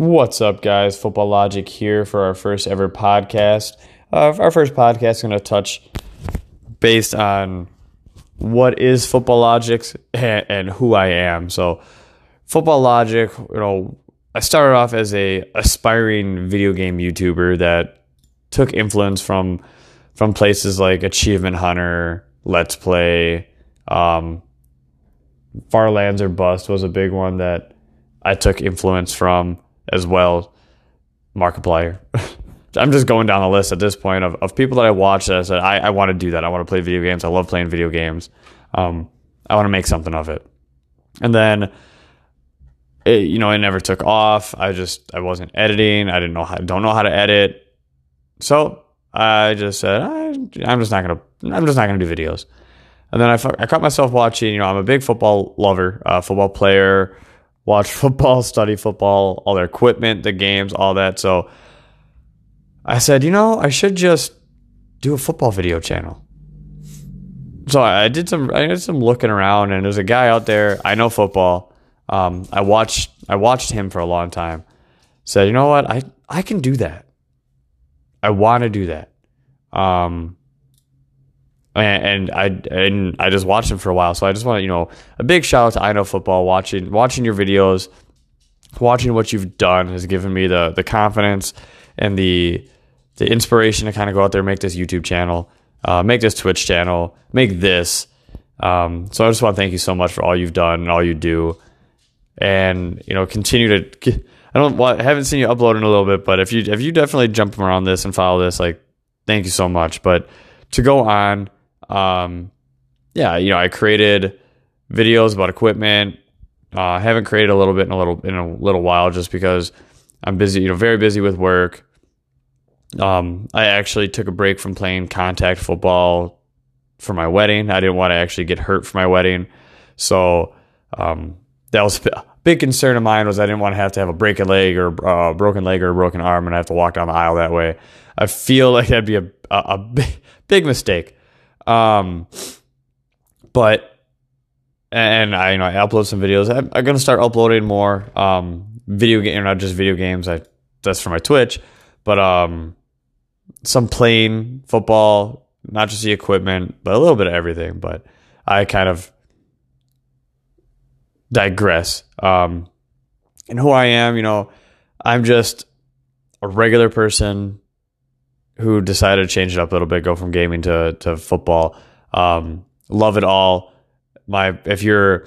What's up, guys? Football Logic here for our first ever podcast. Uh, our first podcast is going to touch based on what is Football Logic and, and who I am. So, Football Logic, you know, I started off as a aspiring video game YouTuber that took influence from from places like Achievement Hunter, Let's Play, um, Farlands or Bust was a big one that I took influence from as well. Markiplier. I'm just going down the list at this point of, of people that I watch that I said, I, I want to do that. I want to play video games. I love playing video games. Um, I want to make something of it. And then, it, you know, it never took off. I just, I wasn't editing. I didn't know how, don't know how to edit. So I just said, I, am just not going to, I'm just not going to do videos. And then I, I caught myself watching, you know, I'm a big football lover, uh, football player, watch football, study football, all their equipment, the games, all that. So I said, you know, I should just do a football video channel. So I did some I did some looking around and there's a guy out there, I know football. Um, I watched I watched him for a long time. Said, you know what, I, I can do that. I want to do that. Um, and, I and I just watched him for a while. So I just want to, you know, a big shout out to I know football. Watching watching your videos, watching what you've done has given me the the confidence and the the inspiration to kind of go out there, and make this YouTube channel, uh, make this Twitch channel, make this. Um, so I just want to thank you so much for all you've done and all you do, and you know, continue to. I don't. Well, I haven't seen you upload in a little bit, but if you if you definitely jump around this and follow this, like, thank you so much. But to go on um, yeah, you know, I created videos about equipment. Uh, I haven't created a little bit in a little in a little while just because I'm busy, you know, very busy with work. Um, I actually took a break from playing contact football for my wedding. I didn't want to actually get hurt for my wedding, so um, that was a big concern of mine. Was I didn't want to have to have a broken leg or a uh, broken leg or a broken arm and I have to walk down the aisle that way. I feel like that'd be a a, a big, big mistake. Um, but and I you know I upload some videos. I'm, I'm gonna start uploading more um video game, not just video games. I that's for my Twitch, but um some playing football, not just the equipment, but a little bit of everything. But I kind of digress. Um, and who I am, you know, I'm just a regular person who decided to change it up a little bit, go from gaming to to football. Um, love it all. My if you're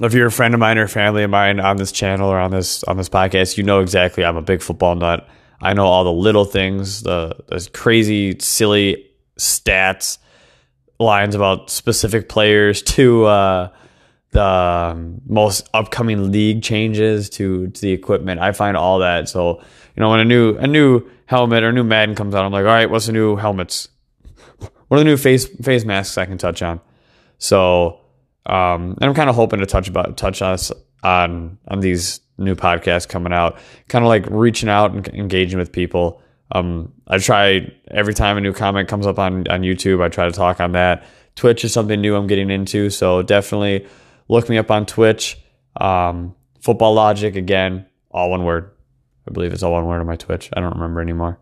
if you're a friend of mine or family of mine on this channel or on this on this podcast, you know exactly I'm a big football nut. I know all the little things, the, the crazy, silly stats, lines about specific players to uh, the um, most upcoming league changes to, to the equipment. I find all that. So you know when a new a new helmet or a new Madden comes out, I'm like, all right, what's the new helmets? What are the new face face masks I can touch on? So, um, and I'm kind of hoping to touch about touch us on on these new podcasts coming out, kind of like reaching out and engaging with people. Um, I try every time a new comment comes up on on YouTube, I try to talk on that. Twitch is something new I'm getting into, so definitely look me up on Twitch. Um, Football Logic again, all one word. I believe it's all one word on my Twitch. I don't remember anymore.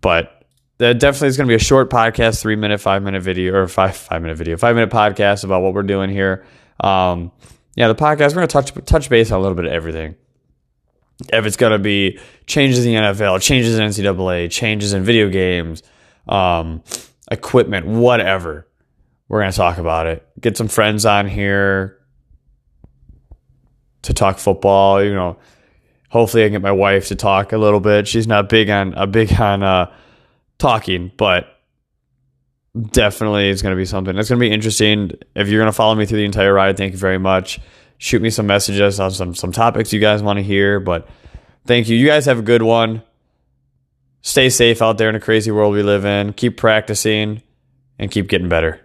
But that definitely is going to be a short podcast, three minute, five minute video, or five five minute video, five minute podcast about what we're doing here. Um, yeah, the podcast we're going to touch touch base on a little bit of everything. If it's going to be changes in the NFL, changes in NCAA, changes in video games, um, equipment, whatever, we're going to talk about it. Get some friends on here to talk football. You know, hopefully I can get my wife to talk a little bit. She's not big on a big on uh, talking, but definitely it's going to be something. It's going to be interesting. If you're going to follow me through the entire ride, thank you very much. Shoot me some messages on some some topics you guys want to hear. But thank you. You guys have a good one. Stay safe out there in a crazy world we live in. Keep practicing and keep getting better.